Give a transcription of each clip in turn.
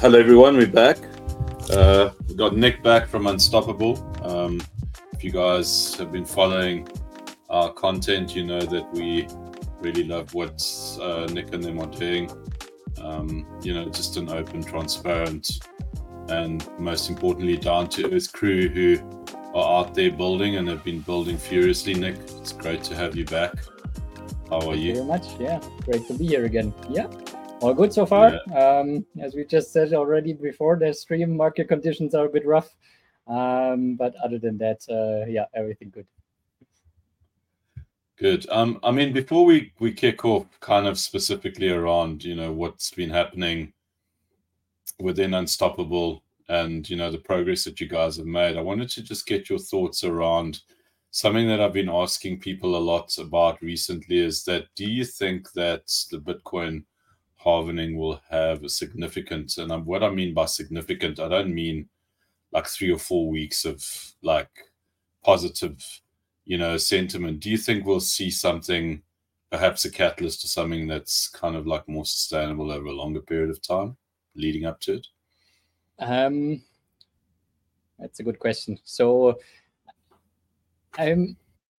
Hello, everyone. We're back. Uh, we got Nick back from Unstoppable. Um, if you guys have been following our content, you know that we really love what uh, Nick and them are doing. Um, you know, just an open, transparent, and most importantly, down to earth crew who are out there building and have been building furiously. Nick, it's great to have you back. How are Thank you? very much. Yeah, great to be here again. Yeah, all good so far. Um, as we just said already before, the stream market conditions are a bit rough. Um, but other than that, uh, yeah, everything good. Good. Um, I mean, before we we kick off, kind of specifically around, you know, what's been happening within Unstoppable and you know the progress that you guys have made, I wanted to just get your thoughts around something that I've been asking people a lot about recently. Is that do you think that the Bitcoin halvening will have a significant, and what I mean by significant, I don't mean like three or four weeks of like positive you know, sentiment, do you think we'll see something, perhaps a catalyst or something that's kind of like more sustainable over a longer period of time leading up to it? Um, that's a good question. So, I'm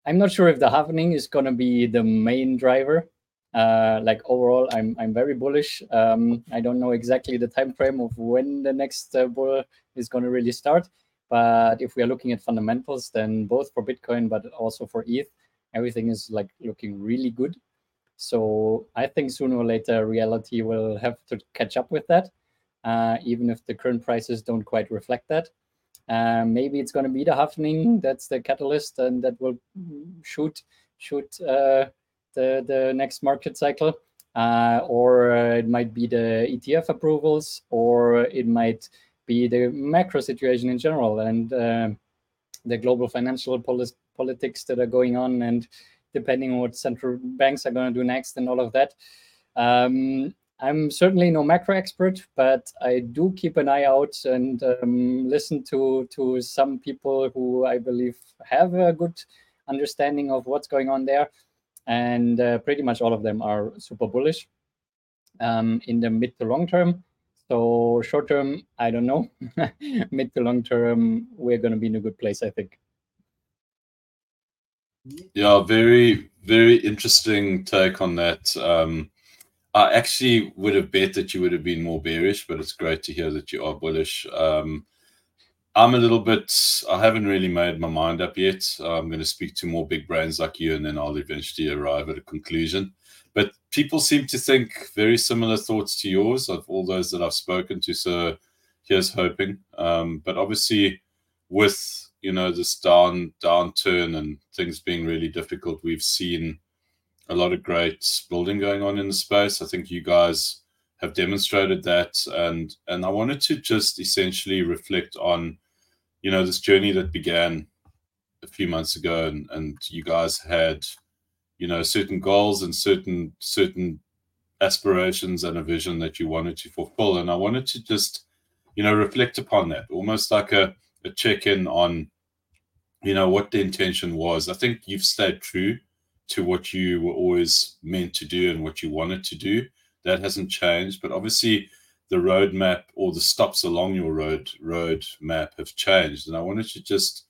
I'm not sure if the halvening is going to be the main driver. Uh, like overall, I'm I'm very bullish. Um, I don't know exactly the time frame of when the next uh, bull is going to really start. But if we are looking at fundamentals, then both for Bitcoin but also for ETH, everything is like looking really good. So I think sooner or later reality will have to catch up with that, uh, even if the current prices don't quite reflect that. Uh, maybe it's going to be the halvening that's the catalyst, and that will shoot shoot uh, the the next market cycle. Uh, or uh, it might be the ETF approvals, or it might be the macro situation in general and uh, the global financial poli- politics that are going on, and depending on what central banks are going to do next and all of that. Um, I'm certainly no macro expert, but I do keep an eye out and um, listen to to some people who I believe have a good understanding of what's going on there, and uh, pretty much all of them are super bullish um, in the mid to long term. So short term, I don't know. Mid to long term, we're going to be in a good place, I think. Yeah, very, very interesting take on that. Um, I actually would have bet that you would have been more bearish, but it's great to hear that you are bullish. Um, I'm a little bit, I haven't really made my mind up yet. I'm going to speak to more big brands like you, and then I'll eventually arrive at a conclusion. But people seem to think very similar thoughts to yours of all those that I've spoken to. So here's hoping. Um, but obviously, with you know this down downturn and things being really difficult, we've seen a lot of great building going on in the space. I think you guys have demonstrated that, and and I wanted to just essentially reflect on you know this journey that began a few months ago, and and you guys had you know certain goals and certain certain aspirations and a vision that you wanted to fulfill. And i wanted to just you know reflect upon that almost like a, a check-in on you know what the intention was. I think you've stayed true to what you were always meant to do and what you wanted to do. That hasn't changed but obviously the roadmap or the stops along your road road map have changed and i wanted to just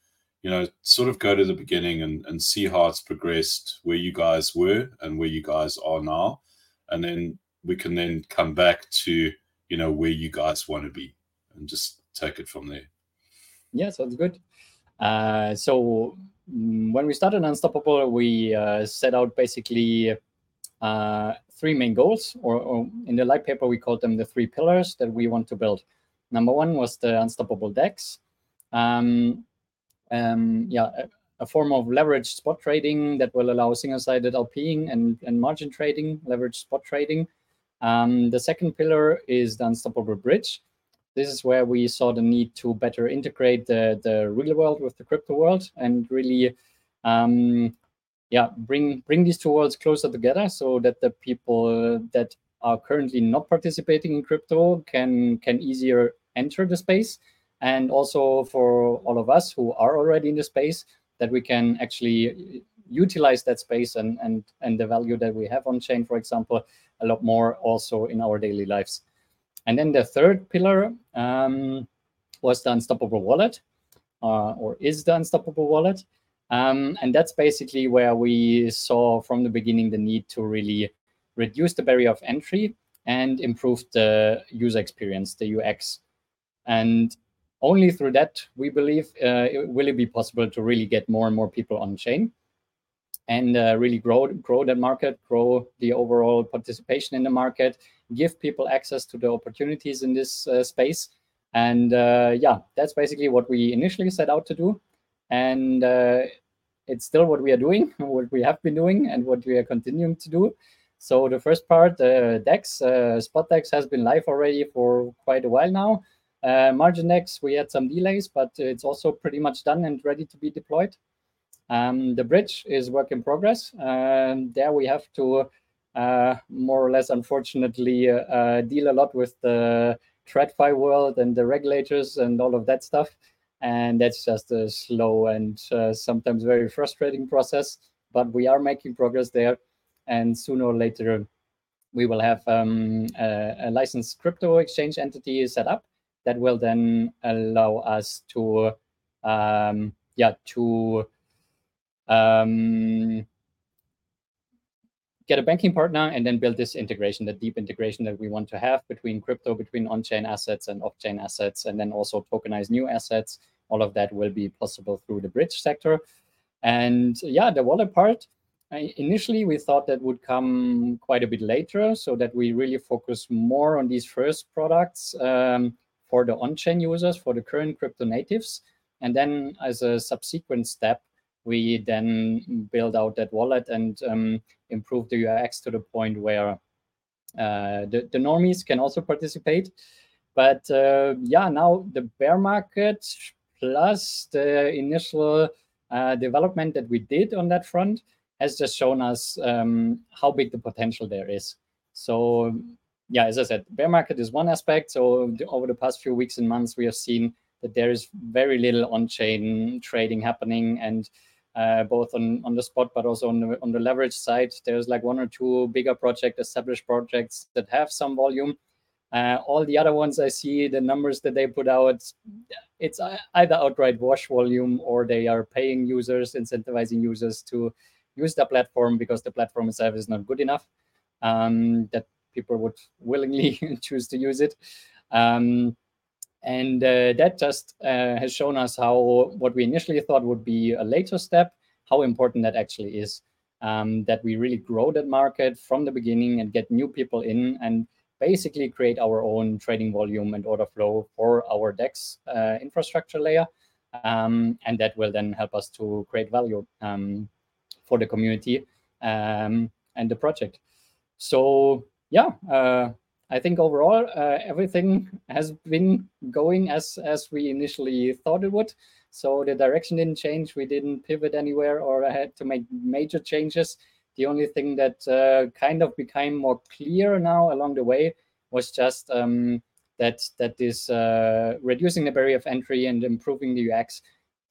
you know, sort of go to the beginning and, and see how it's progressed, where you guys were and where you guys are now. And then we can then come back to, you know, where you guys want to be and just take it from there. Yeah, sounds good. Uh, so mm, when we started Unstoppable, we uh, set out basically uh, three main goals, or, or, in the light paper, we called them the three pillars that we want to build. Number one was the Unstoppable DEX. Um, um, yeah, a, a, form of leveraged spot trading that will allow single-sided LPing and, and margin trading, leveraged spot trading. Um, the second pillar is the Unstoppable Bridge. This is where we saw the need to better integrate the, the real world with the crypto world and really, um, yeah, bring bring these two worlds closer together so that the people that are currently not participating in crypto can can easier enter the space and also for all of us who are already in the space that we can actually utilize that space and and and the value that we have on chain for example a lot more also in our daily lives And then the third pillar um, was the Unstoppable Wallet, uh, or is the Unstoppable Wallet. Um, and that's basically where we saw from the beginning the need to really reduce the barrier of entry and improve the user experience, the UX. And only through that, we believe, uh, it, will it be possible to really get more and more people on chain and uh, really grow grow that market, grow the overall participation in the market, give people access to the opportunities in this uh, space. And uh, yeah, that's basically what we initially set out to do. And uh, it's still what we are doing, what we have been doing, and what we are continuing to do. So the first part, uh, DEX, uh, Spot DEX has been live already for quite a while now. Uh, Margin DEX, we had some delays, but it's also pretty much done and ready to be deployed. Um, the bridge is work in progress. Um, there we have to uh, more or less, unfortunately, uh, deal a lot with the TradFi world and the regulators and all of that stuff. And that's just a slow and uh, sometimes very frustrating process. But we are making progress there. And sooner or later, we will have um, a, a licensed crypto exchange entity set up that will then allow us to um, yeah to um, get a banking partner and then build this integration, the deep integration that we want to have between crypto, between on-chain assets and off-chain assets, and then also tokenize new assets. All of that will be possible through the bridge sector. And yeah, the wallet part, initially we thought that would come quite a bit later so that we really focus more on these first products um, for the on-chain users, for the current crypto natives. And then as a subsequent step, we then build out that wallet and um, improve the UX to the point where uh, the, the normies can also participate. But uh, yeah, now the bear market plus the initial uh, development that we did on that front has just shown us um, how big the potential there is. So yeah, as I said, bear market is one aspect. So over the past few weeks and months, we have seen that there is very little on-chain trading happening and uh, both on, on the spot but also on the, on the leverage side. There's like one or two bigger project, established projects that have some volume. Uh, all the other ones I see, the numbers that they put out, it's either outright wash volume or they are paying users, incentivizing users to use the platform because the platform itself is not good enough. Um, that people would willingly choose to use it. Um, and uh, that just uh, has shown us how what we initially thought would be a later step, how important that actually is. Um, that we really grow that market from the beginning and get new people in and basically create our own trading volume and order flow for our DEX uh, infrastructure layer. Um, and that will then help us to create value um, for the community um, and the project. So yeah, uh, I think overall uh, everything has been going as as we initially thought it would. So the direction didn't change. We didn't pivot anywhere or had to make major changes. The only thing that uh, kind of became more clear now along the way was just um, that that this uh, reducing the barrier of entry and improving the UX.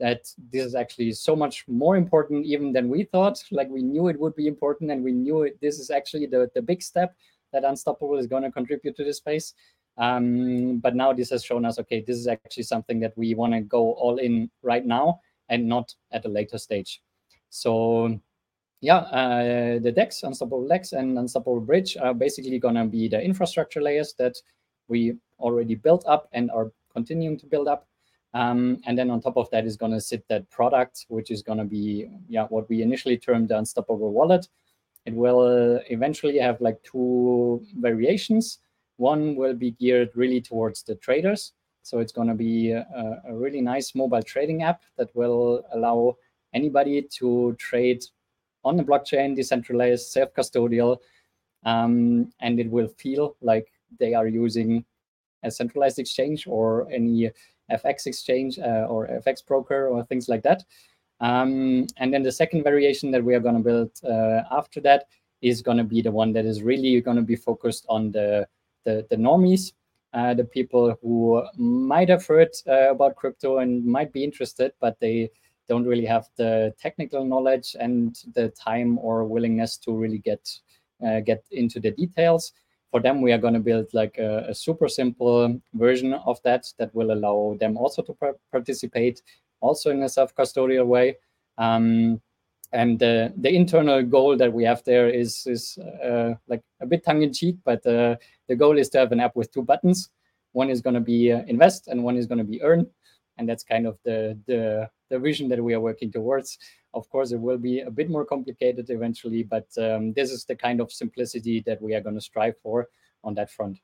That this is actually so much more important even than we thought. Like we knew it would be important, and we knew it, this is actually the the big step that Unstoppable is going to contribute to this space. Um, but now this has shown us, okay, this is actually something that we want to go all in right now and not at a later stage. So yeah, uh, the DEX, Unstoppable DEX and Unstoppable Bridge are basically going to be the infrastructure layers that we already built up and are continuing to build up. Um, and then on top of that is going to sit that product, which is going to be yeah what we initially termed the Unstoppable Wallet, it will eventually have like two variations. One will be geared really towards the traders. So it's going to be a, a really nice mobile trading app that will allow anybody to trade on the blockchain, decentralized, self-custodial, um, and it will feel like they are using a centralized exchange or any FX exchange uh, or FX broker or things like that. Um, and then the second variation that we are going to build uh, after that is going to be the one that is really going to be focused on the, the, the normies, uh, the people who might have heard uh, about crypto and might be interested, but they don't really have the technical knowledge and the time or willingness to really get uh, get into the details. for them, we are going to build like a, a, super simple version of that that will allow them also to participate also in a self-custodial way. Um, and uh, the internal goal that we have there is is uh, like a bit tongue-in-cheek, but uh, the goal is to have an app with two buttons. One is going to be uh, invest, and one is going to be earn, and that's kind of the the the vision that we are working towards. Of course, it will be a bit more complicated eventually, but um, this is the kind of simplicity that we are going to strive for on that front.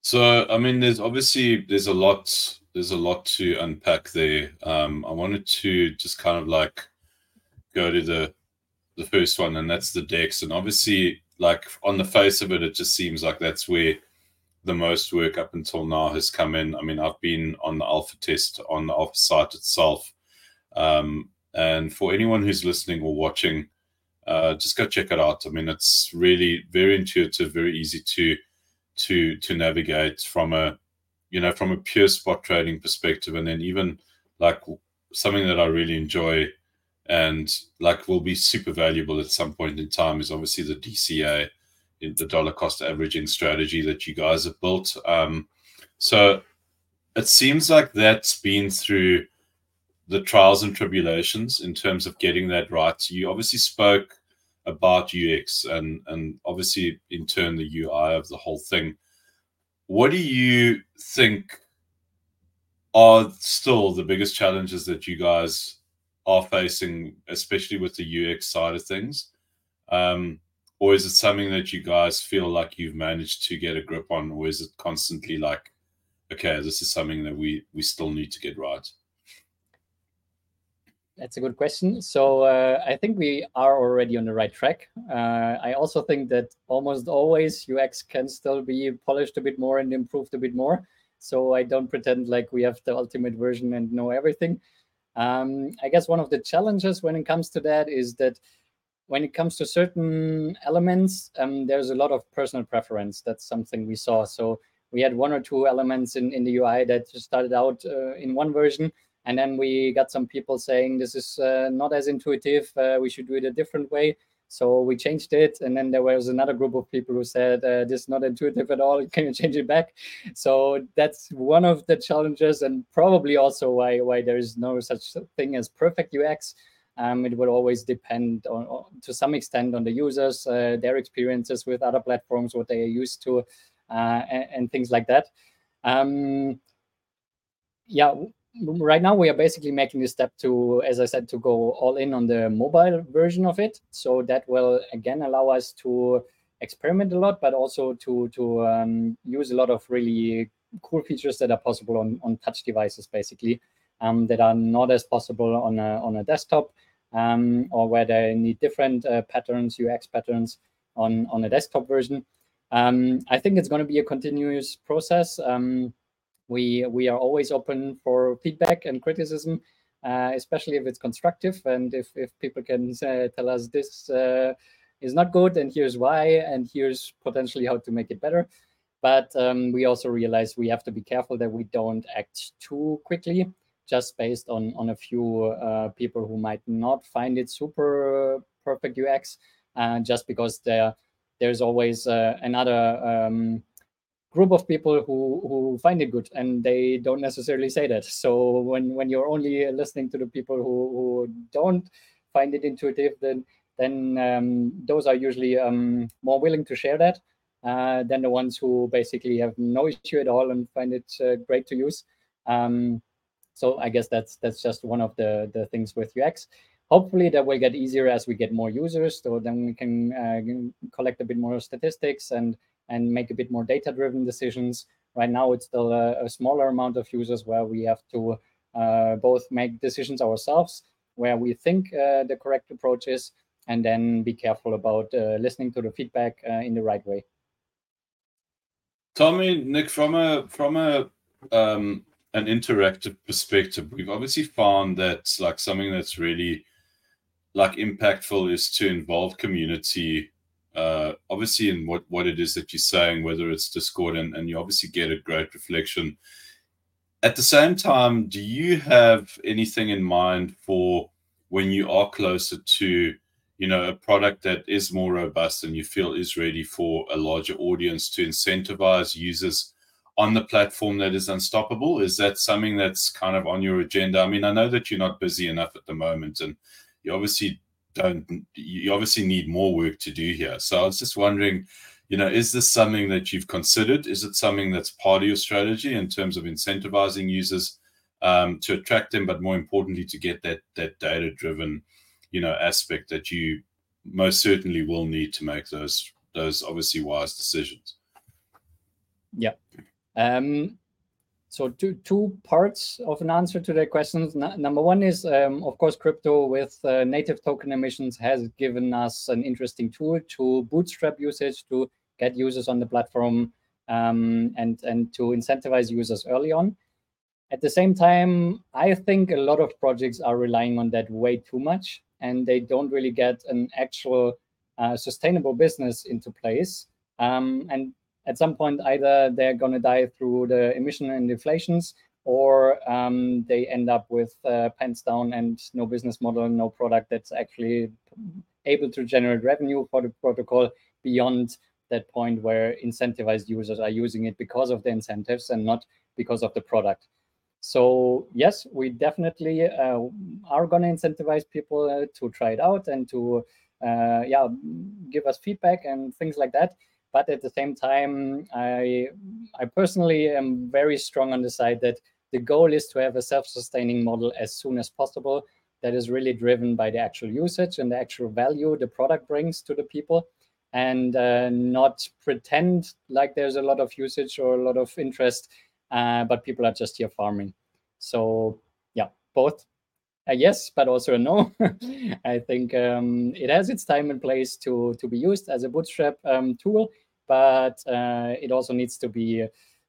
So, I mean, there's obviously there's a lot there's a lot to unpack there. Um, I wanted to just kind of like go to the the first one, and that's the DEX. And obviously, like on the face of it, it just seems like that's where the most work up until now has come in. I mean, I've been on the alpha test on the alpha site itself. Um, and for anyone who's listening or watching, uh, just go check it out. I mean, it's really very intuitive, very easy to to to navigate from a you know from a pure spot trading perspective, and then even like something that I really enjoy and like will be super valuable at some point in time is obviously the DCA, the dollar cost averaging strategy that you guys have built. Um, so it seems like that's been through the trials and tribulations in terms of getting that right. You obviously spoke about UX and and obviously in turn the UI of the whole thing. What do you think are still the biggest challenges that you guys are facing, especially with the UX side of things? Um, or is it something that you guys feel like you've managed to get a grip on, or is it constantly like, okay, this is something that we we still need to get right? That's a good question. So uh, I think we are already on the right track. Uh, I also think that almost always UX can still be polished a bit more and improved a bit more. So I don't pretend like we have the ultimate version and know everything. Um, I guess one of the challenges when it comes to that is that when it comes to certain elements, um, there's a lot of personal preference. That's something we saw. So we had one or two elements in, in the UI that just started out uh, in one version and then we got some people saying this is uh, not as intuitive. Uh, we should do it a different way. So we changed it. And then there was another group of people who said uh, this is not intuitive at all. Can you change it back? So that's one of the challenges, and probably also why why there is no such thing as perfect UX. Um, it will always depend on, to some extent on the users, uh, their experiences with other platforms, what they are used to, uh, and, and, things like that. Um, yeah, right now we are basically making the step to, as I said, to go all in on the mobile version of it. So that will again allow us to experiment a lot, but also to to um, use a lot of really cool features that are possible on on touch devices, basically, um, that are not as possible on a on a desktop, um, or where they need different uh, patterns, UX patterns on on a desktop version. Um, I think it's going to be a continuous process. Um, we we are always open for feedback and criticism, uh, especially if it's constructive and if if people can tell us this uh, is not good and here's why and here's potentially how to make it better. But um, we also realize we have to be careful that we don't act too quickly, just based on on a few uh, people who might not find it super perfect UX, uh, just because there there's always uh, another. Um, group of people who who find it good and they don't necessarily say that so when when you're only listening to the people who who don't find it intuitive then then um, those are usually um, more willing to share that uh, than the ones who basically have no issue at all and find it uh, great to use um, so i guess that's that's just one of the the things with ux hopefully that will get easier as we get more users so then we can uh, collect a bit more statistics and and make a bit more data driven decisions. Right now, it's still a, a, smaller amount of users where we have to uh, both make decisions ourselves where we think uh, the correct approach is, and then be careful about uh, listening to the feedback uh, in the right way. Tommy, Nick, from a from a um, an interactive perspective, we've obviously found that like something that's really like impactful is to involve community uh, obviously in what, what it is that you're saying, whether it's Discord, and, and you obviously get a great reflection. At the same time, do you have anything in mind for when you are closer to you know a product that is more robust and you feel is ready for a larger audience to incentivize users on the platform that is unstoppable? Is that something that's kind of on your agenda? I mean i know that you're not busy enough at the moment and you obviously don't you obviously need more work to do here. So i was just wondering you know is this something that you've considered? Is it something that's part of your strategy in terms of incentivizing users um, to attract them but more importantly to get that that data driven you know aspect that you most certainly will need to make those those obviously wise decisions? Yeah um, so two two parts of an answer to the questions. N number one is, um, of course, crypto with uh, native token emissions has given us an interesting tool to bootstrap usage, to get users on the platform, um, and and to incentivize users early on. At the same time, I think a lot of projects are relying on that way too much, and they don't really get an actual uh, sustainable business into place. Um, and at some point either they're going to die through the emission and inflations or um, they end up with uh, pants down and no business model, no product that's actually able to generate revenue for the protocol beyond that point where incentivized users are using it because of the incentives and not because of the product. So yes, we definitely uh, are going to incentivize people uh, to try it out and to uh, yeah give us feedback and things like that. But at the same time, I, I personally am very strong on the side that the goal is to have a self-sustaining model as soon as possible that is really driven by the actual usage and the actual value the product brings to the people and uh, not pretend like there's a lot of usage or a lot of interest, uh, but people are just here farming. So yeah, both a yes, but also a no. I think um, it has its time and place to to be used as a bootstrap um, tool, but uh, it also needs to be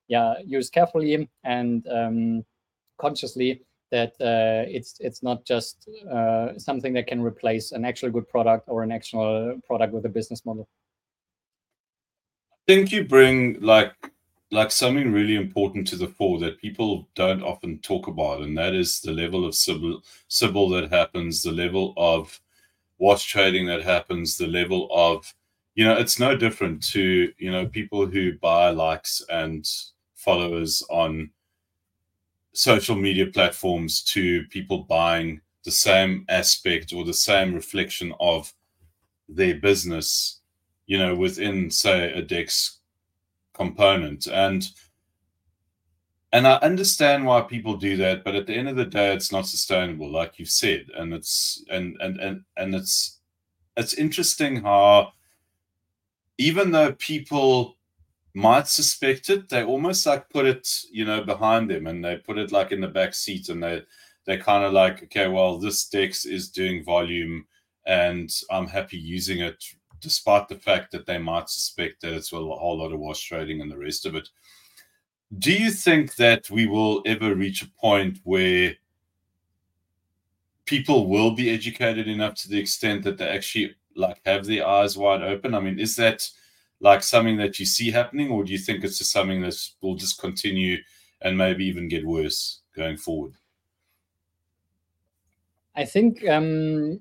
yeah used carefully and um, consciously that uh, it's it's not just uh, something that can replace an actual good product or an actual product with a business model. I think you bring like like something really important to the fore that people don't often talk about, and that is the level of Sybil, Sybil that happens, the level of wash trading that happens, the level of you know, it's no different to, you know, people who buy likes and followers on social media platforms to people buying the same aspect or the same reflection of their business, you know, within, say, a DEX component. And and I understand why people do that, but at the end of the day, it's not sustainable, like you've said. And it's and and and and it's it's interesting how even though people might suspect it, they almost like put it, you know, behind them and they put it like in the back seat and they they're kind of like, okay, well, this Dex is doing volume and I'm happy using it, despite the fact that they might suspect that it's a whole lot of wash trading and the rest of it. Do you think that we will ever reach a point where people will be educated enough to the extent that they actually like have their eyes wide open? I mean, is that like something that you see happening, or do you think it's just something that will just continue and maybe even get worse going forward? I think um,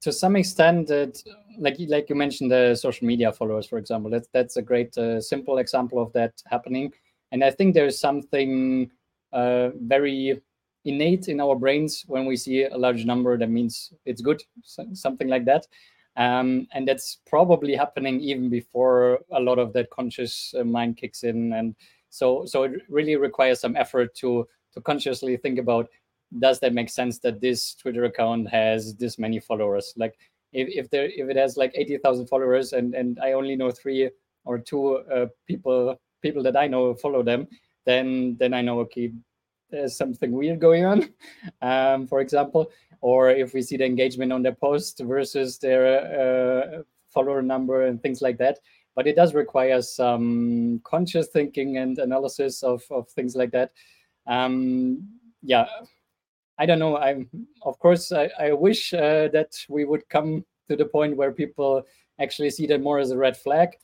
to some extent that, like like you mentioned, the social media followers, for example, that's that's a great uh, simple example of that happening. And I think there's something uh, very innate in our brains when we see a large number that means it's good, something like that. Um, and that's probably happening even before a lot of that conscious uh, mind kicks in. And so, so it really requires some effort to to consciously think about: Does that make sense that this Twitter account has this many followers? Like, if, if there if it has like eighty thousand followers, and and I only know three or two uh, people people that I know follow them, then then I know okay, there's something weird going on. Um, for example, or if we see the engagement on their post versus their uh, follower number and things like that. But it does require some conscious thinking and analysis of, of things like that. Um, yeah, I don't know. I'm of course I, I wish uh, that we would come to the point where people actually see that more as a red flag.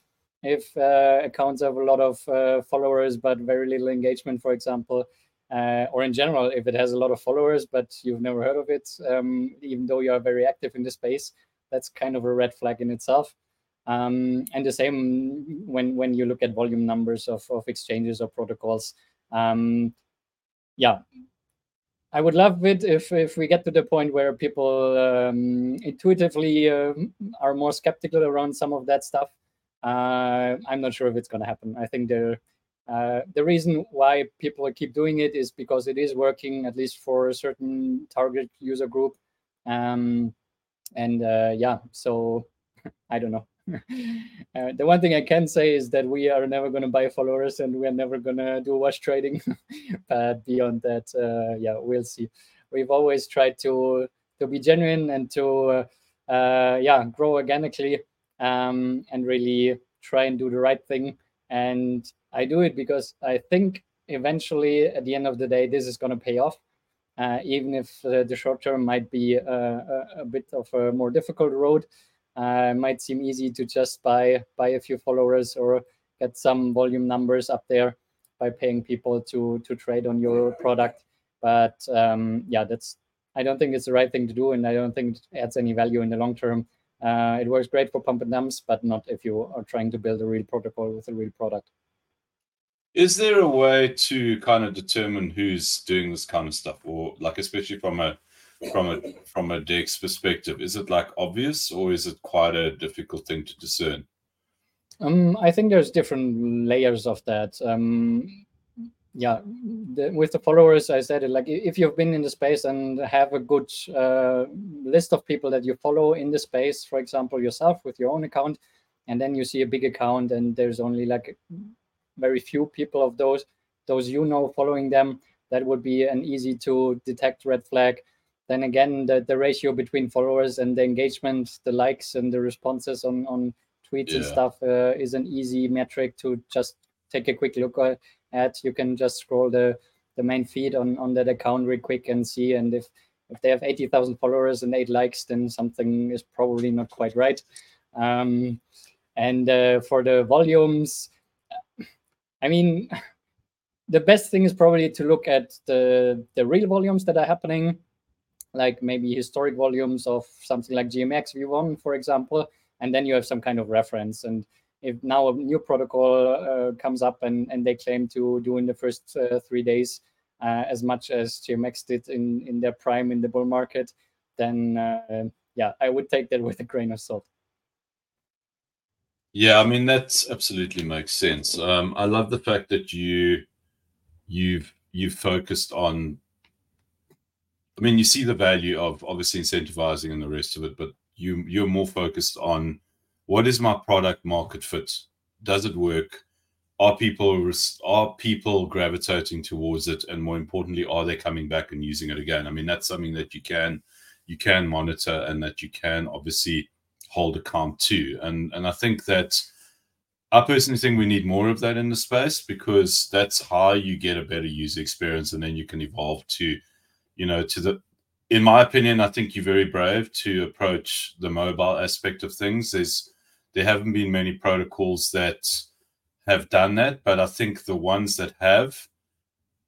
If uh, accounts have a lot of uh, followers but very little engagement, for example, uh, or in general, if it has a lot of followers, but you've never heard of it, um, even though you are very active in the space, that's kind of a red flag in itself. Um, and the same when when you look at volume numbers of, of exchanges or protocols. Um, yeah, I would love it if if we get to the point where people um, intuitively uh, are more skeptical around some of that stuff. Uh, I'm not sure if it's going to happen. I think the uh, the reason why people keep doing it is because it is working at least for a certain target user group. Um, and uh, yeah, so I don't know. uh, the one thing I can say is that we are never going to buy followers and we are never going to do wash trading. but beyond that, uh, yeah, we'll see. We've always tried to to be genuine and to uh, yeah grow organically um, and really try and do the right thing. And I do it because I think eventually, at the end of the day, this is going to pay off. Uh, even if uh, the short term might be a, a, a, bit of a more difficult road, uh, might seem easy to just buy buy a few followers or get some volume numbers up there by paying people to to trade on your product. But um, yeah, that's I don't think it's the right thing to do, and I don't think it adds any value in the long term. Uh, it works great for pump and dumps, but not if you are trying to build a real protocol with a real product. Is there a way to kind of determine who's doing this kind of stuff, or like especially from a from a from a DEX perspective? Is it like obvious, or is it quite a difficult thing to discern? Um, I think there's different layers of that. Um, yeah, the, with the followers, I said it like if you've been in the space and have a good uh, list of people that you follow in the space, for example, yourself with your own account, and then you see a big account and there's only like very few people of those those you know following them, that would be an easy to detect red flag then again, the, the ratio between followers and the engagement, the likes and the responses on, on tweets yeah. and stuff uh, is an easy metric to just take a quick look at. You can just scroll the, the main feed on, on that account real quick and see. And if, if they have 80,000 followers and eight likes, then something is probably not quite right. Um, and uh, for the volumes, I mean, the best thing is probably to look at the, the real volumes that are happening like maybe historic volumes of something like GMX v1, for example, and then you have some kind of reference. And if now a new protocol uh, comes up and, and they claim to do in the first uh, three days uh, as much as GMX did in, in their prime in the bull market, then uh, yeah, I would take that with a grain of salt. Yeah, I mean that absolutely makes sense. Um, I love the fact that you you've you've focused on I mean, you see the value of obviously incentivizing and the rest of it, but you you're more focused on what is my product market fit? Does it work? Are people are people gravitating towards it, and more importantly, are they coming back and using it again? I mean, that's something that you can you can monitor and that you can obviously hold account to. And and I think that I personally think we need more of that in the space because that's how you get a better user experience, and then you can evolve to you know, to the in my opinion, I think you're very brave to approach the mobile aspect of things. There's there haven't been many protocols that have done that, but I think the ones that have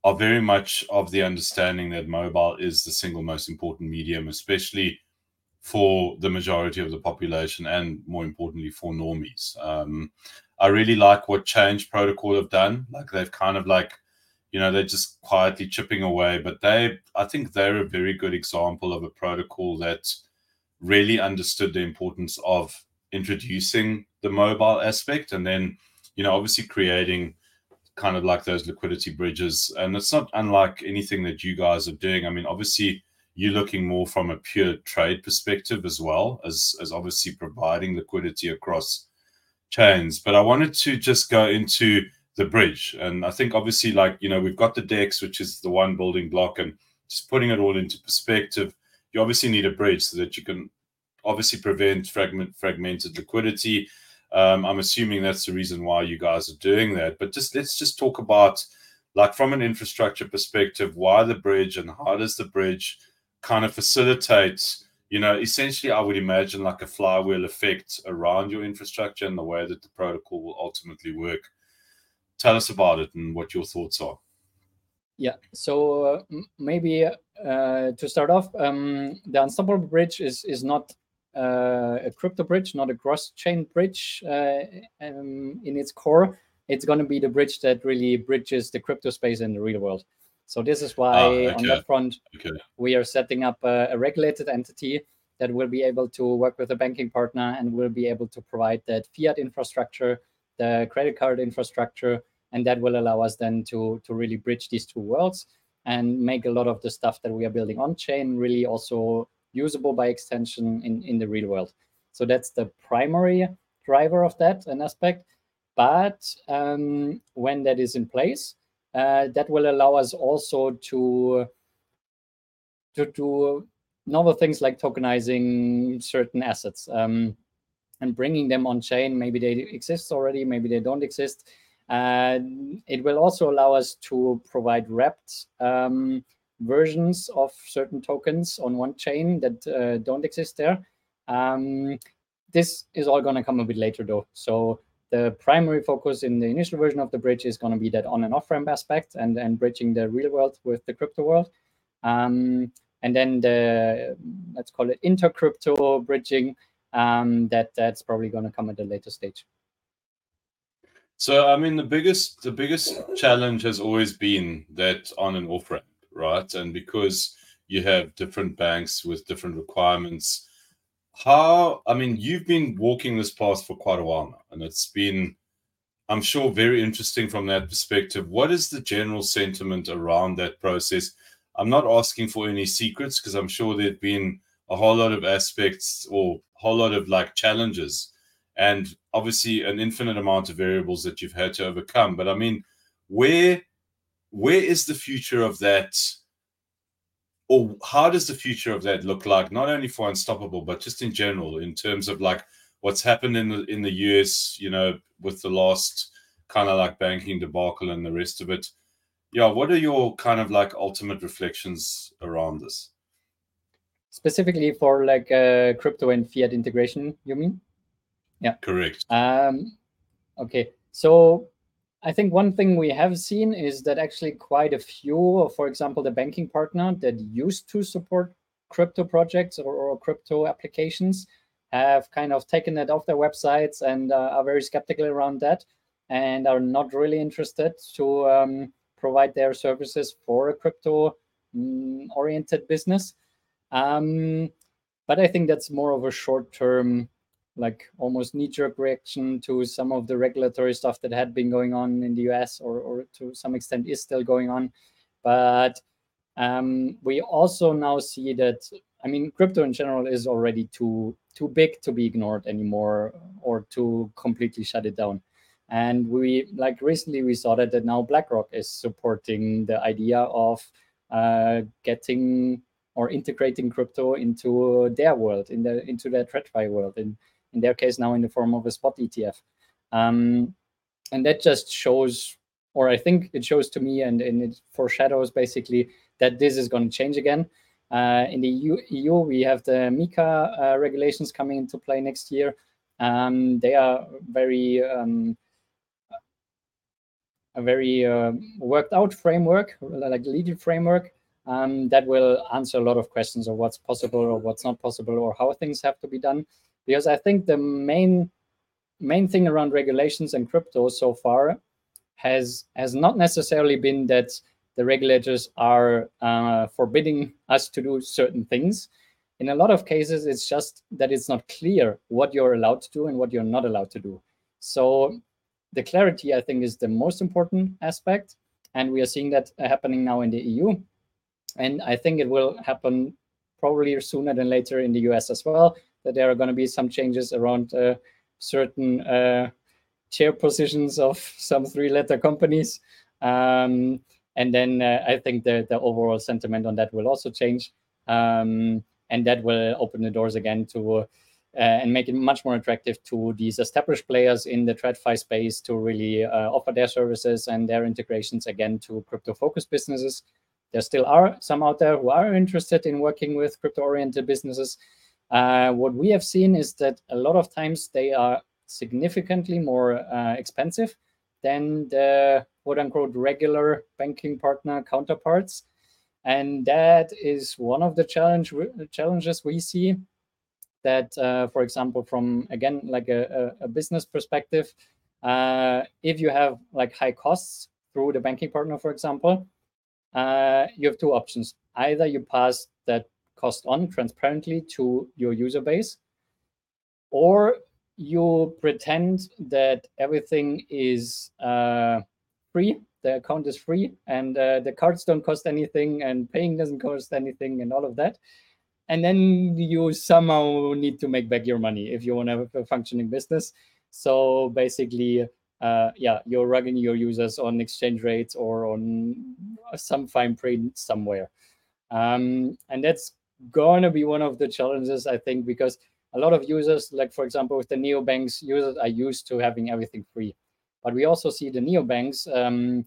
are very much of the understanding that mobile is the single most important medium, especially for the majority of the population and more importantly for normies. Um, I really like what Chainge Protocol have done. Like they've kind of like you know they're just quietly chipping away but they i think they're a very good example of a protocol that really understood the importance of introducing the mobile aspect and then you know obviously creating kind of like those liquidity bridges and it's not unlike anything that you guys are doing i mean obviously you're looking more from a pure trade perspective as well as as obviously providing liquidity across chains but i wanted to just go into the bridge. And I think obviously, like, you know, we've got the DEX, which is the one building block, and just putting it all into perspective, you obviously need a bridge so that you can obviously prevent fragment fragmented liquidity. Um, I'm assuming that's the reason why you guys are doing that. But just let's just talk about like from an infrastructure perspective, why the bridge and how does the bridge kind of facilitates you know, essentially I would imagine like a flywheel effect around your infrastructure and the way that the protocol will ultimately work tell us about it and what your thoughts are. Yeah, so uh, maybe uh, to start off, um, the Unstoppable Bridge is is not uh, a crypto bridge, not a cross-chain bridge uh, um, in its core. It's going to be the bridge that really bridges the crypto space and the real world. So this is why Ah, okay. on that front Okay. we are setting up a, a regulated entity that will be able to work with a banking partner and will be able to provide that fiat infrastructure, the credit card infrastructure, and that will allow us then to to really bridge these two worlds and make a lot of the stuff that we are building on chain really also usable by extension in in the real world. So that's the primary driver of that an aspect. But um, when that is in place, that will allow us also to to do novel things like tokenizing certain assets um, and bringing them on chain. Maybe they exist already, maybe they don't exist. Uh, it will also allow us to provide wrapped um, versions of certain tokens on one chain that uh, don't exist there. Um, this is all going to come a bit later, though. So the primary focus in the initial version of the bridge is going to be that on and off ramp aspect and, and bridging the real world with the crypto world. Um, and then the let's call it inter-crypto bridging um, that that's probably going to come at a later stage. So I mean the biggest the biggest challenge has always been that on and off ramp, right? And because you have different banks with different requirements, how I mean you've been walking this path for quite a while now, and it's been I'm sure very interesting from that perspective. What is the general sentiment around that process? I'm not asking for any secrets because I'm sure there've been a whole lot of aspects or a whole lot of like challenges and obviously an infinite amount of variables that you've had to overcome but i mean where where is the future of that or how does the future of that look like not only for unstoppable but just in general in terms of like what's happened in the in the us you know with the last kind of like banking debacle and the rest of it yeah what are your kind of like ultimate reflections around this Specifically for like uh, crypto and fiat integration, you mean? Yeah. Correct Um, okay, so I think one thing we have seen is that actually quite a few, for example, the banking partner that used to support crypto projects or, or crypto applications have kind of taken it off their websites and uh, are very skeptical around that and are not really interested to um, provide their services for a crypto mm, oriented business. Um, but I think that's more of a short term like almost knee-jerk reaction to some of the regulatory stuff that had been going on in the US or, or to some extent is still going on. But um, we also now see that I mean crypto in general is already too too big to be ignored anymore or to completely shut it down. And we like recently we saw that, that now BlackRock is supporting the idea of uh, getting or integrating crypto into their world, in the into their TradFi world, in in their case now in the form of a spot ETF. Um, and that just shows, or I think it shows to me, and, and it foreshadows basically that this is going to change again. Uh, in the EU, EU, we have the MiCA uh, regulations coming into play next year. Um, they are very um, a very uh, worked out framework, like legal framework, um, that will answer a lot of questions of what's possible or what's not possible or how things have to be done. Because I think the main main thing around regulations and crypto so far has has not necessarily been that the regulators are uh, forbidding us to do certain things. In a lot of cases, it's just that it's not clear what you're allowed to do and what you're not allowed to do. So the clarity, I think, is the most important aspect, and we are seeing that happening now in the EU, and I think it will happen probably sooner than later in the US as well. That there are going to be some changes around uh, certain uh, chair positions of some three-letter companies. Um, and then uh, I think the, the overall sentiment on that will also change. Um, and that will open the doors again to uh, and make it much more attractive to these established players in the TradFi space to really uh, offer their services and their integrations again to crypto-focused businesses. There still are some out there who are interested in working with crypto-oriented businesses. Uh, what we have seen is that a lot of times they are significantly more uh, expensive than the quote unquote regular banking partner counterparts. And that is one of the challenge challenges we see that, uh, for example, from again like a, a, business perspective, uh, if you have like high costs through the banking partner, for example, uh, you have two options. Either you pass cost on transparently to your user base, or you pretend that everything is uh, free, the account is free, and uh, the cards don't cost anything, and paying doesn't cost anything, and all of that. And then you somehow need to make back your money if you want to have a functioning business. So basically, uh, yeah, you're rugging your users on exchange rates or on some fine print somewhere. Um, and that's gonna be one of the challenges, I think, because a lot of users, like for example, with the neobanks, users are used to having everything free. But we also see the neobanks um,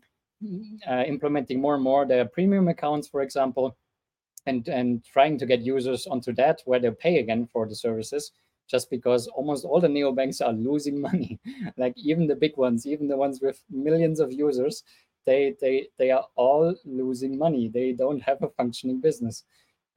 uh, implementing more and more their premium accounts, for example, and and trying to get users onto that where they pay again for the services. Just because almost all the neobanks are losing money, like even the big ones, even the ones with millions of users, they they they are all losing money. They don't have a functioning business.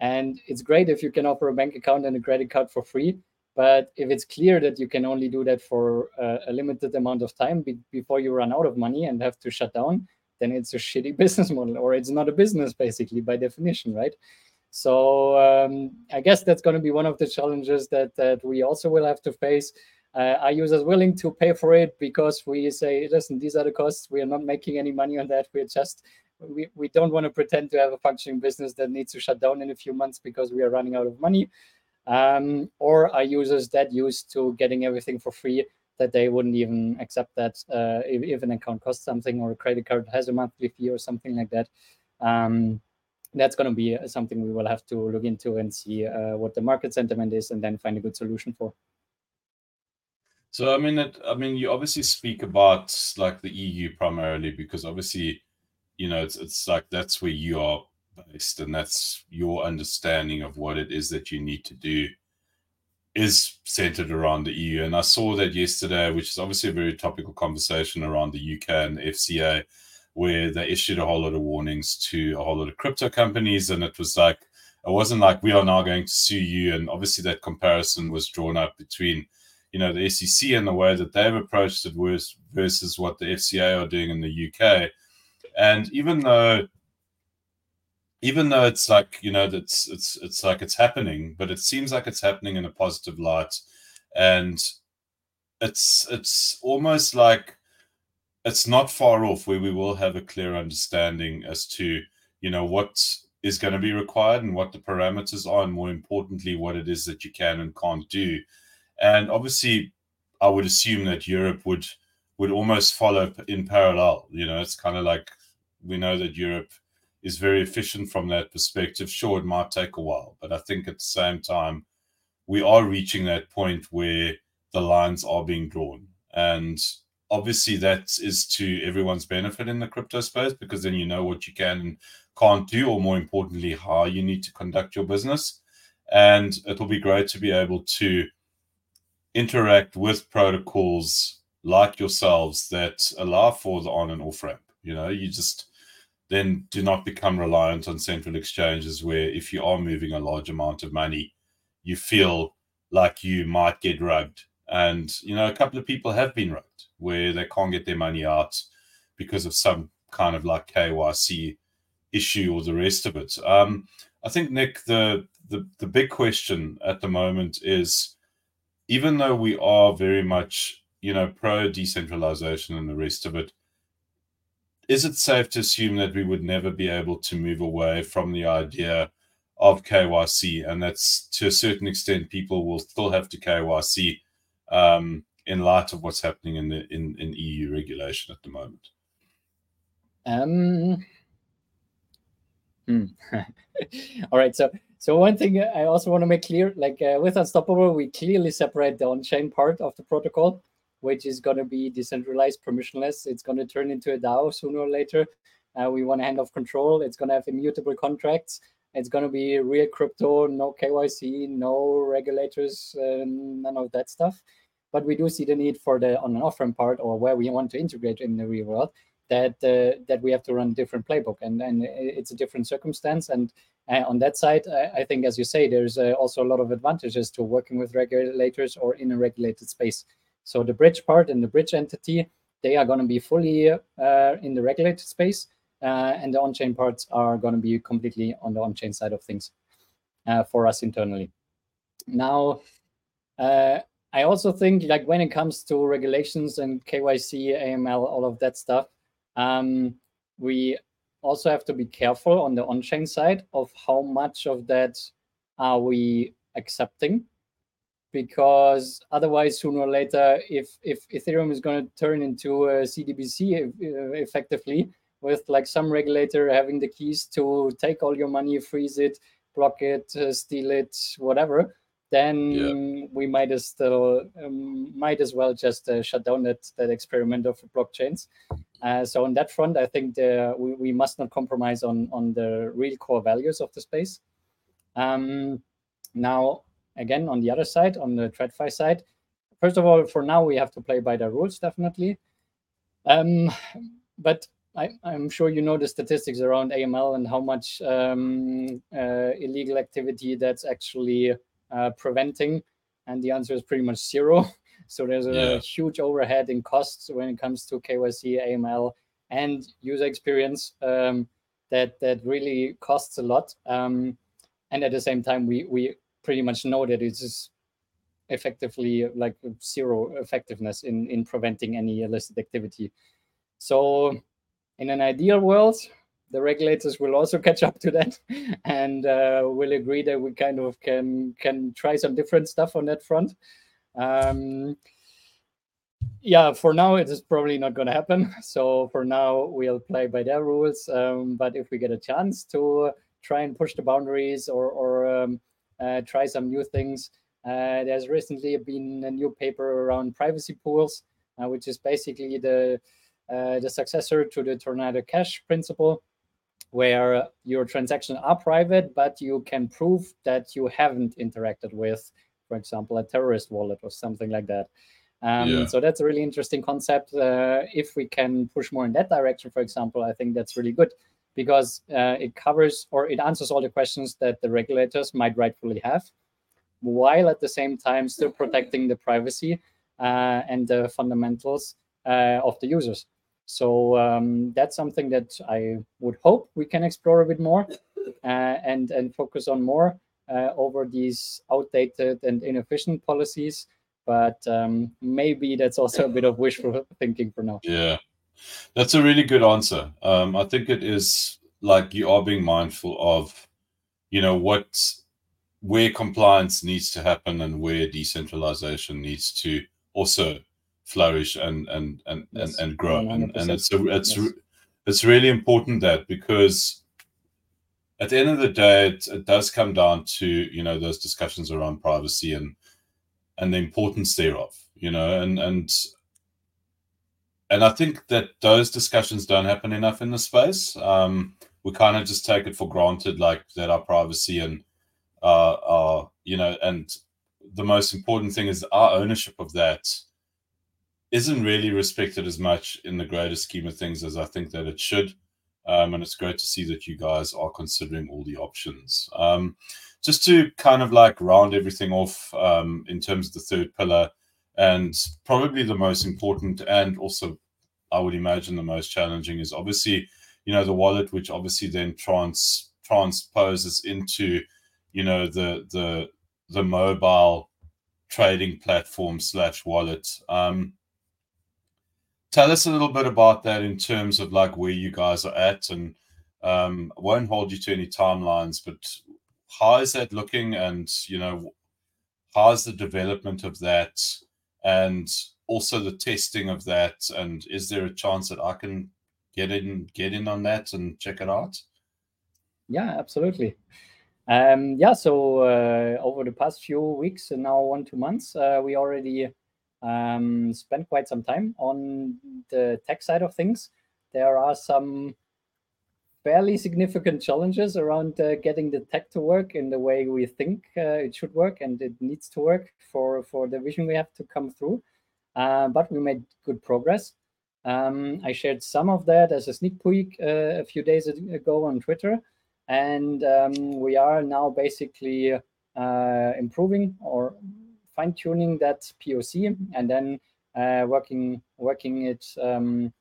And it's great if you can offer a bank account and a credit card for free. But if it's clear that you can only do that for a, a limited amount of time be, before you run out of money and have to shut down, then it's a shitty business model or it's not a business basically by definition, right? So um, I guess that's going to be one of the challenges that that we also will have to face. Uh, are users willing to pay for it because we say, listen, these are the costs. We are not making any money on that. We're just we, we don't want to pretend to have a functioning business that needs to shut down in a few months because we are running out of money. Um, or are users that used to getting everything for free that they wouldn't even accept that uh, if, if, an account costs something or a credit card has a monthly fee or something like that. Um, that's going to be something we will have to look into and see uh, what the market sentiment is and then find a good solution for. So I mean, it, I mean, you obviously speak about like the EU primarily because obviously you know, it's it's like that's where you are based, and that's your understanding of what it is that you need to do is centered around the EU. And I saw that yesterday, which is obviously a very topical conversation around the UK and the FCA, where they issued a whole lot of warnings to a whole lot of crypto companies. And it was like, it wasn't like we are now going to sue you. And obviously that comparison was drawn up between, you know, the SEC and the way that they've approached it versus what the FCA are doing in the UK. And even though even though it's like you know that's it's it's like it's happening but it seems like it's happening in a positive light. And it's it's almost like it's not far off where we will have a clear understanding as to you know what is going to be required and what the parameters are and more importantly what it is that you can and can't do. And obviously i would assume that europe would would almost follow in parallel. You know it's kind of like we know that Europe is very efficient from that perspective. Sure, it might take a while, but I think at the same time, we are reaching that point where the lines are being drawn. And obviously, that is to everyone's benefit in the crypto space because then you know what you can and can't do, or more importantly, how you need to conduct your business. And it'll be great to be able to interact with protocols like yourselves that allow for the on and off ramp. You know, you just then do not become reliant on central exchanges where if you are moving a large amount of money, you feel like you might get rugged. And, you know, a couple of people have been rugged where they can't get their money out because of some kind of like KYC issue or the rest of it. Um, I think, Nick, the, the, the big question at the moment is even though we are very much, you know, pro decentralization and the rest of it, is it safe to assume that we would never be able to move away from the idea of KYC, and that's to a certain extent people will still have to KYC um, in light of what's happening in the in, in EU regulation at the moment? Um. Hmm. All right. So so one thing I also want to make clear, like uh, with Unstoppable, we clearly separate the on-chain part of the protocol which is going to be decentralized, permissionless. It's going to turn into a DAO sooner or later. Uh, we want to hand off control. It's going to have immutable contracts. It's going to be real crypto, no KYC, no regulators, uh, none of that stuff. But we do see the need for the on and off ramp part or where we want to integrate in the real world that uh, that we have to run a different playbook, and and it's a different circumstance. And uh, on that side, I, I, think, as you say, there's uh, also a lot of advantages to working with regulators or in a regulated space. So the bridge part and the bridge entity, they are going to be fully uh, in the regulated space, uh, and the on-chain parts are going to be completely on the on-chain side of things uh, for us internally. Now, I also think like when it comes to regulations and KYC, AML, all of that stuff, um, we also have to be careful on the on-chain side of how much of that are we accepting because otherwise sooner or later if if ethereum is going to turn into a CBDC effectively with like some regulator having the keys to take all your money freeze it block it uh, steal it whatever then yeah. we might as still um, might as well just uh, shut down that that experiment of blockchains. Uh, so on that front, I think the, we, we must not compromise on on the real core values of the space. Um, now, again, on the other side, on the TradFi side, first of all, for now we have to play by the rules, definitely. Um, but I, am sure you know the statistics around AML and how much um, uh, illegal activity that's actually uh, preventing? And the answer is pretty much zero. So there's a yeah. huge overhead in costs when it comes to KYC, AML, and user experience um, that that really costs a lot. Um, and at the same time, we we pretty much know that it is effectively like zero effectiveness in in preventing any illicit activity. So in an ideal world, the regulators will also catch up to that and uh, will agree that we kind of can can try some different stuff on that front. Um, yeah, for now it is probably not going to happen. So for now we'll play by their rules. Um, but if we get a chance to try and push the boundaries or or um, uh, try some new things, uh, there's recently been a new paper around privacy pools, uh, which is basically the uh, the successor to the Tornado Cash principle, where your transactions are private, but you can prove that you haven't interacted with, for example, a terrorist wallet or something like that. Um, yeah. So that's a really interesting concept. Uh, if we can push more in that direction, for example, I think that's really good because uh, it covers or it answers all the questions that the regulators might rightfully have, while at the same time still protecting the privacy uh, and the fundamentals uh, of the users. So um, that's something that I would hope we can explore a bit more uh, and and focus on more uh, over these outdated and inefficient policies. But um, maybe that's also a bit of wishful thinking for now. Yeah, that's a really good answer. Um, I think it is like you are being mindful of, you know, what where compliance needs to happen and where decentralization needs to also flourish and and and yes, and, and, grow and, and it's a, it's yes. it's really important that because at the end of the day it, it, does come down to you know those discussions around privacy and and the importance thereof you know and and and i think that those discussions don't happen enough in the space um we kind of just take it for granted like that our privacy and uh our you know and the most important thing is our ownership of that isn't really respected as much in the greater scheme of things as I think that it should. Um, and it's great to see that you guys are considering all the options. Um, just to kind of like round everything off um, in terms of the third pillar, and probably the most important, and also I would imagine the most challenging, is obviously you know the wallet, which obviously then trans transposes into you know the the the mobile trading platform slash wallet. Um, tell us a little bit about that in terms of like where you guys are at and um, won't hold you to any timelines, but how is that looking? And you know, how's the development of that, and also the testing of that? And is there a chance that I can get in, get in on that and check it out? Yeah, absolutely. Um, yeah, so uh, over the past few weeks and now one two months, uh, we already um, spent quite some time on the tech side of things. There are some fairly significant challenges around uh, getting the tech to work in the way we think uh, it should work and it needs to work for for the vision we have to come through. Uh, but we made good progress. Um, I shared some of that as a sneak peek uh, a few days ago on Twitter, and um, we are now basically uh, improving or fine tuning that POC, and then uh, working working it um,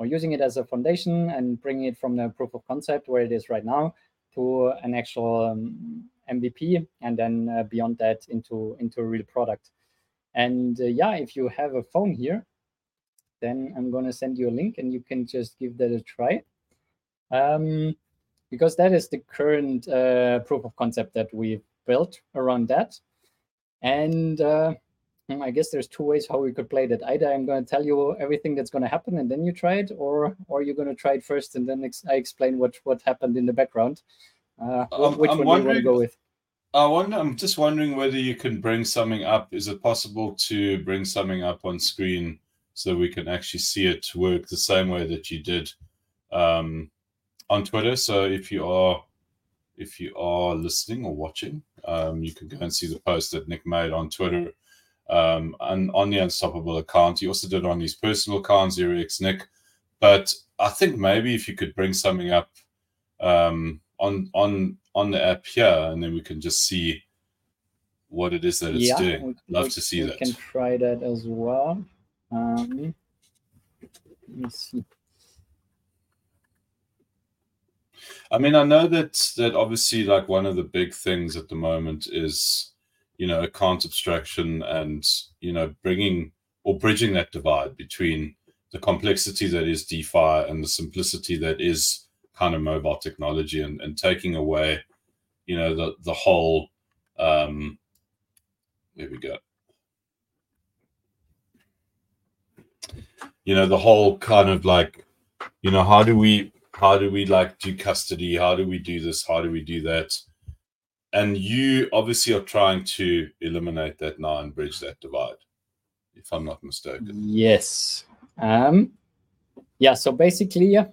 or using it as a foundation and bringing it from the proof of concept where it is right now to an actual um, MVP, and then uh, beyond that into into a real product. And uh, yeah, if you have a phone here, then I'm going to send you a link and you can just give that a try. Um, because that is the current uh, proof of concept that we've built around that. And uh, I guess there's two ways how we could play that. Either I'm going to tell you everything that's going to happen and then you try it, or or you're going to try it first and then ex I explain what what happened in the background. Uh, which I'm one do you want to go with? I wonder, I'm just wondering whether you can bring something up. Is it possible to bring something up on screen so we can actually see it work the same way that you did um, on Twitter? So if you are if you are listening or watching, um, you can go and see the post that Nick made on Twitter um, and on the Unstoppable account. He also did on his personal account, Zero X Nick. But I think maybe if you could bring something up um, on on on the app here, and then we can just see what it is that it's yeah, doing. We, Love we, to see we that. Can try that as well. Um, let me see. I mean, I know that that obviously, like one of the big things at the moment is, you know, account abstraction and you know bringing or bridging that divide between the complexity that is DeFi and the simplicity that is kind of mobile technology and, and taking away, you know, the the whole um there we go. You know, the whole kind of like, you know, how do we how do we like do custody? How do we do this? How do we do that? And you obviously are trying to eliminate that now and bridge that divide, if I'm not mistaken. Yes. Um yeah, so basically yeah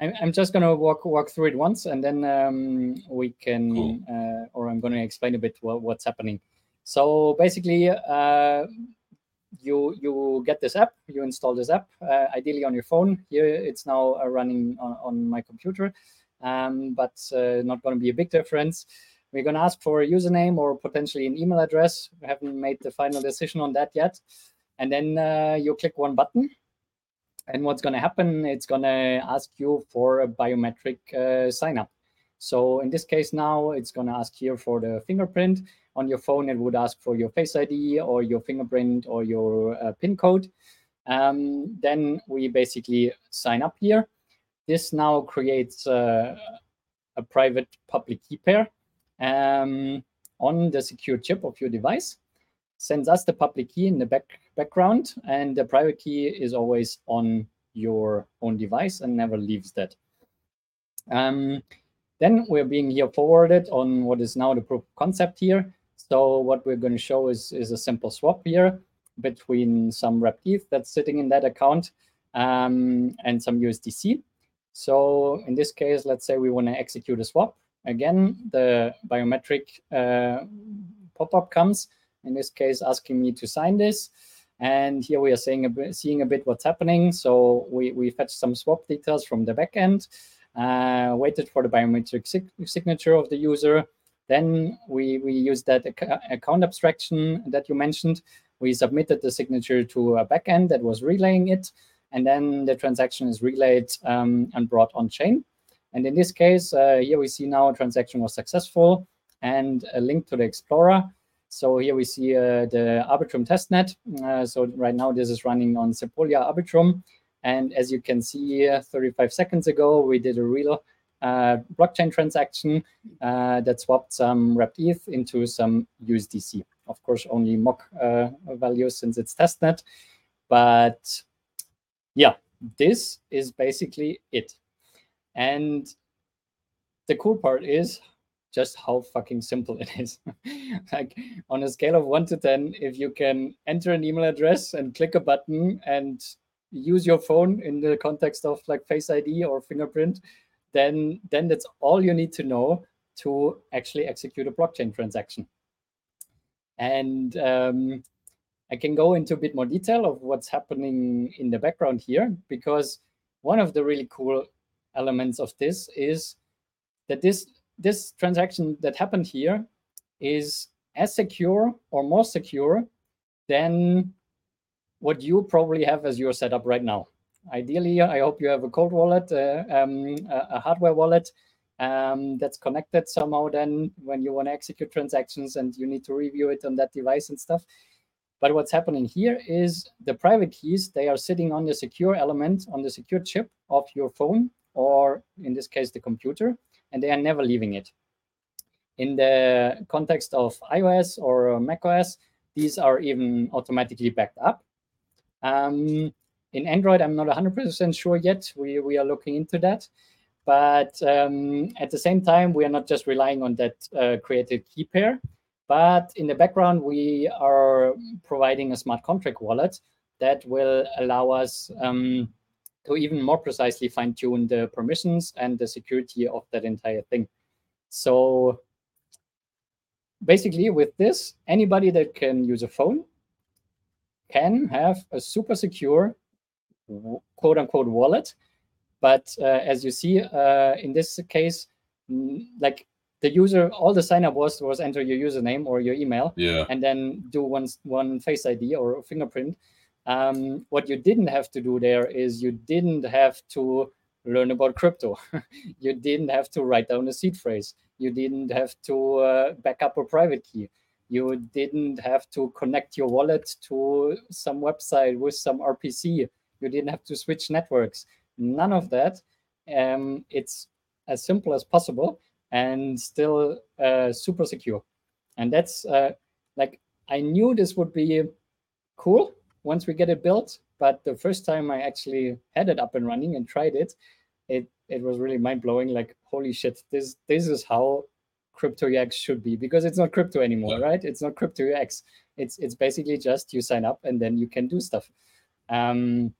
I'm just going to walk walk through it once, and then um, we can, cool. uh, or I'm going to explain a bit what, what's happening. So basically, uh, you you get this app, you install this app, uh, ideally on your phone. Here it's now uh, running on, on, my computer, um, but uh, not going to be a big difference. We're going to ask for a username or potentially an email address. We haven't made the final decision on that yet. And then uh, you click one button and what's going to happen, it's going to ask you for a biometric uh, sign up. So in this case now, it's going to ask here for the fingerprint. On your phone, it would ask for your Face ID or your fingerprint or your uh, PIN code. Um, then we basically sign up here. This now creates uh, a private public key pair um, on the secure chip of your device sends us the public key in the back background, and the private key is always on your own device and never leaves that. Um, then we're being here forwarded on what is now the proof of concept here. So what we're going to show is, is a simple swap here between some wrapped ETH that's sitting in that account um, and some USDC. So in this case, let's say we want to execute a swap. Again, the biometric uh, pop-up comes in this case asking me to sign this. And here we are seeing a bit, seeing a bit what's happening. So we, we fetched some swap details from the backend, uh, waited for the biometric sig signature of the user. Then we, we used that ac account abstraction that you mentioned. We submitted the signature to a backend that was relaying it. And then the transaction is relayed um, and brought on chain. And in this case, uh, here we see now a transaction was successful and a link to the Explorer so here we see uh, the Arbitrum testnet. Uh, so right now this is running on Sepolia Arbitrum. And as you can see, uh, 35 seconds ago, we did a real uh, blockchain transaction uh, that swapped some wrapped ETH into some USDC. Of course, only mock uh, values since it's testnet. But yeah, this is basically it. And the cool part is just how fucking simple it is. like on a scale of one to 10, if you can enter an email address and click a button and use your phone in the context of like Face ID or fingerprint, then then that's all you need to know to actually execute a blockchain transaction. And um, I can go into a bit more detail of what's happening in the background here, because one of the really cool elements of this is that this this transaction that happened here is as secure or more secure than what you probably have as your setup right now. Ideally, I hope you have a cold wallet, uh, um, a, hardware wallet um, that's connected somehow then when you want to execute transactions and you need to review it on that device and stuff. But what's happening here is the private keys, they are sitting on the secure element, on the secure chip of your phone, or in this case, the computer, and they are never leaving it. In the context of iOS or macOS, these are even automatically backed up. Um, in Android, I'm not 100% sure yet. We, we are looking into that. But um, at the same time, we are not just relying on that uh, created key pair, but in the background, we are providing a smart contract wallet that will allow us um, to even more precisely fine tune the permissions and the security of that entire thing. So basically with this, anybody that can use a phone can have a super secure quote unquote wallet. But uh, as you see uh, in this case, like the user, all the sign up was was enter your username or your email, yeah, and then do one one face ID or fingerprint. Um, what you didn't have to do there is you didn't have to learn about crypto. you didn't have to write down a seed phrase. You didn't have to uh, back up a private key. You didn't have to connect your wallet to some website with some RPC. You didn't have to switch networks. None of that. Um, it's as simple as possible and still uh, super secure. And that's uh, like I knew this would be cool once we get it built. But the first time I actually had it up and running and tried it, it it was really mind blowing. Like holy shit, this this is how crypto UX should be because it's not crypto anymore, yeah. right? It's not crypto UX. It's it's basically just you sign up and then you can do stuff. Um,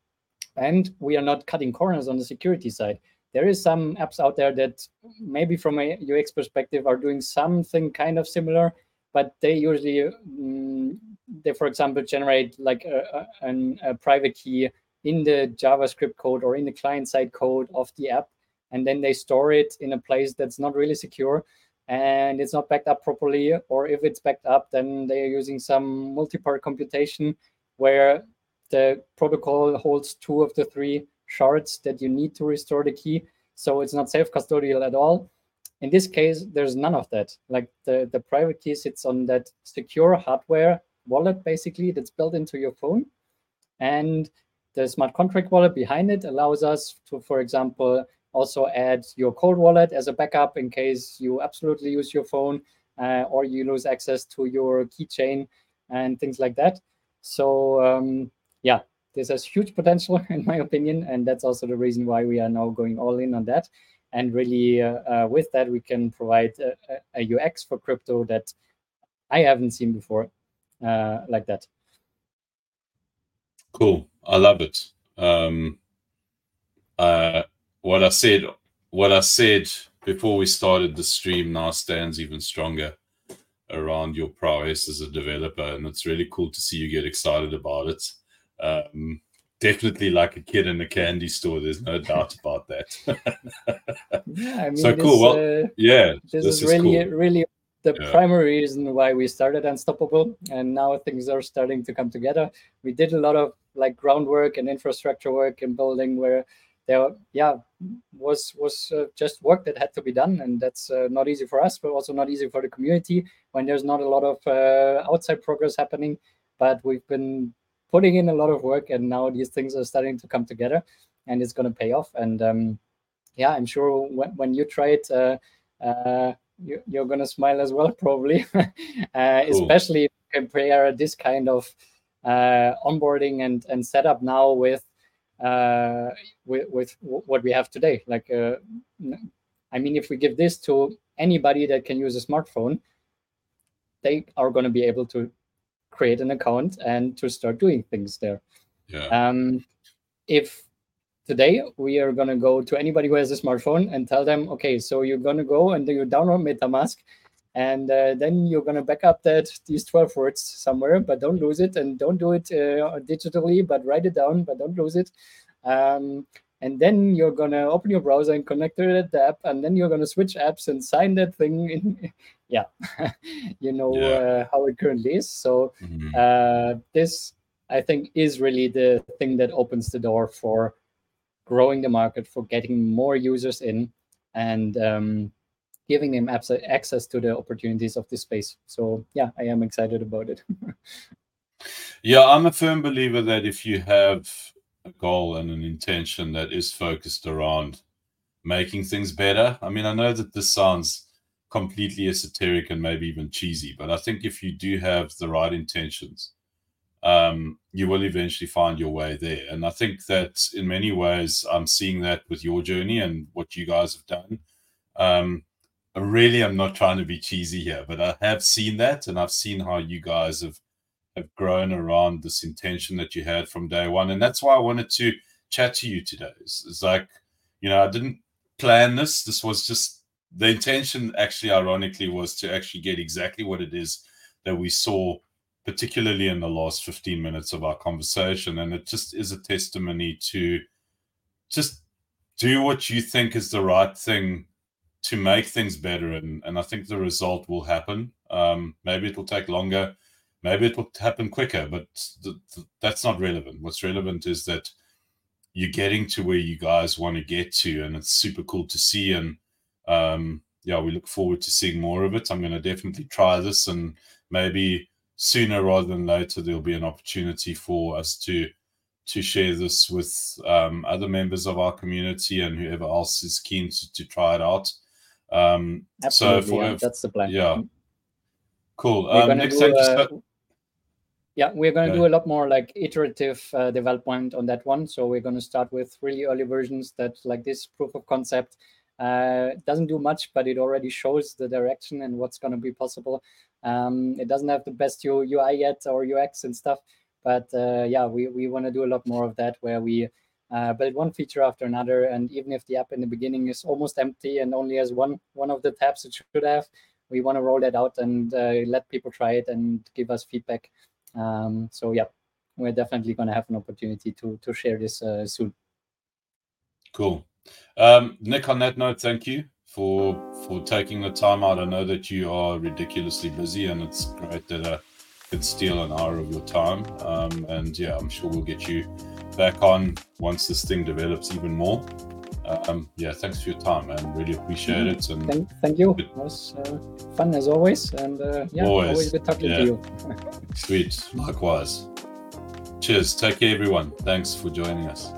and we are not cutting corners on the security side. There is some apps out there that maybe from a UX perspective are doing something kind of similar, but they usually um, they for example generate like a, a, a, private key in the javascript code or in the client side code of the app and then they store it in a place that's not really secure and it's not backed up properly or if it's backed up then they're using some multi-part computation where the protocol holds two of the three shards that you need to restore the key. So it's not self-custodial at all in this case there's none of that like the the private key sits on that secure hardware wallet basically that's built into your phone. And the smart contract wallet behind it allows us to, for example, also add your cold wallet as a backup in case you absolutely use your phone uh, or you lose access to your keychain and things like that. So um, yeah, this has huge potential in my opinion, and that's also the reason why we are now going all in on that. And really, uh, uh, with that, we can provide a, a UX for crypto that I haven't seen before uh, like that. Cool. I love it. Um, what I said, what I said before we started the stream now stands even stronger around your prowess as a developer, and it's really cool to see you get excited about it. Um, definitely like a kid in a candy store. There's no doubt about that. yeah, I mean, so cool. well, uh, yeah, this, this is, is, really, cool. really the yeah. primary reason why we started Unstoppable, and now things are starting to come together. We did a lot of like groundwork and infrastructure work and building where there, yeah, was was uh, just work that had to be done, and that's uh, not easy for us, but also not easy for the community when there's not a lot of uh, outside progress happening. But we've been putting in a lot of work, and now these things are starting to come together, and it's going to pay off. And um, yeah, I'm sure when, when you try it uh, uh, you, are going to smile as well, probably, uh, cool. especially compare this kind of uh, onboarding and, and setup now with, uh, with, with what we have today. Like, uh, I mean, if we give this to anybody that can use a smartphone, they are going to be able to create an account and to start doing things there. Yeah. Um, if today we are going to go to anybody who has a smartphone and tell them okay so you're going to go and you download metamask and uh, then you're going to back up that these 12 words somewhere but don't lose it and don't do it uh, digitally but write it down but don't lose it um, and then you're going to open your browser and connect to the app and then you're going to switch apps and sign that thing in yeah you know Yeah. uh, how it currently is so Mhm. uh, this i think is really the thing that opens the door for growing the market for getting more users in and um, giving them abs- access to the opportunities of this space so yeah i am excited about it Yeah, I'm a firm believer that if you have a goal and an intention that is focused around making things better, I mean, I know that this sounds completely esoteric and maybe even cheesy, but I think if you do have the right intentions, um, you will eventually find your way there. And I think that in many ways, I'm seeing that with your journey and what you guys have done. Um, really I really am not trying to be cheesy here, but I have seen that and I've seen how you guys have have grown around this intention that you had from day one. And that's why I wanted to chat to you today. It's, it's like, you know, I didn't plan this. This was just the intention, actually, ironically, was to actually get exactly what it is that we saw, particularly in the last 15 minutes of our conversation. And it just is a testimony to just do what you think is the right thing to make things better. And, and I think the result will happen. Um, maybe it will take longer maybe it will happen quicker but th- th- that's not relevant. What's relevant is that you're getting to where you guys want to get to and it's super cool to see and um yeah we look forward to seeing more of it. I'm going to definitely try this and maybe sooner rather than later there'll be an opportunity for us to to share this with um, other members of our community and whoever else is keen to, to try it out. Um absolutely for- yeah, that's the plan. yeah. Cool. Um next do, time uh, yeah we're going to do a lot more like iterative uh, development on that one. So we're going to start with really early versions that like this proof of concept uh, doesn't do much but it already shows the direction and what's going to be possible. Um, it doesn't have the best ui yet or ux and stuff but uh, yeah we, we want to do a lot more of that where we uh, build one feature after another. And even if the app in the beginning is almost empty and only has one one of the tabs it should have we want to roll that out and uh, let people try it and give us feedback um, so yeah, we're definitely going to have an opportunity to to share this uh, soon. Cool. Um, Nick, on that note, thank you for for taking the time out. I know that you are ridiculously busy, and it's great that I could steal an hour of your time. Um, and yeah, I'm sure we'll get you back on once this thing develops even more. Um, yeah, thanks for your time, man. Really appreciate it. And Thank, thank you. It was uh, fun as always, and uh, yeah, Always, always, good talking yeah. to you. sweet, likewise. Cheers. Take care, everyone. Thanks for joining us.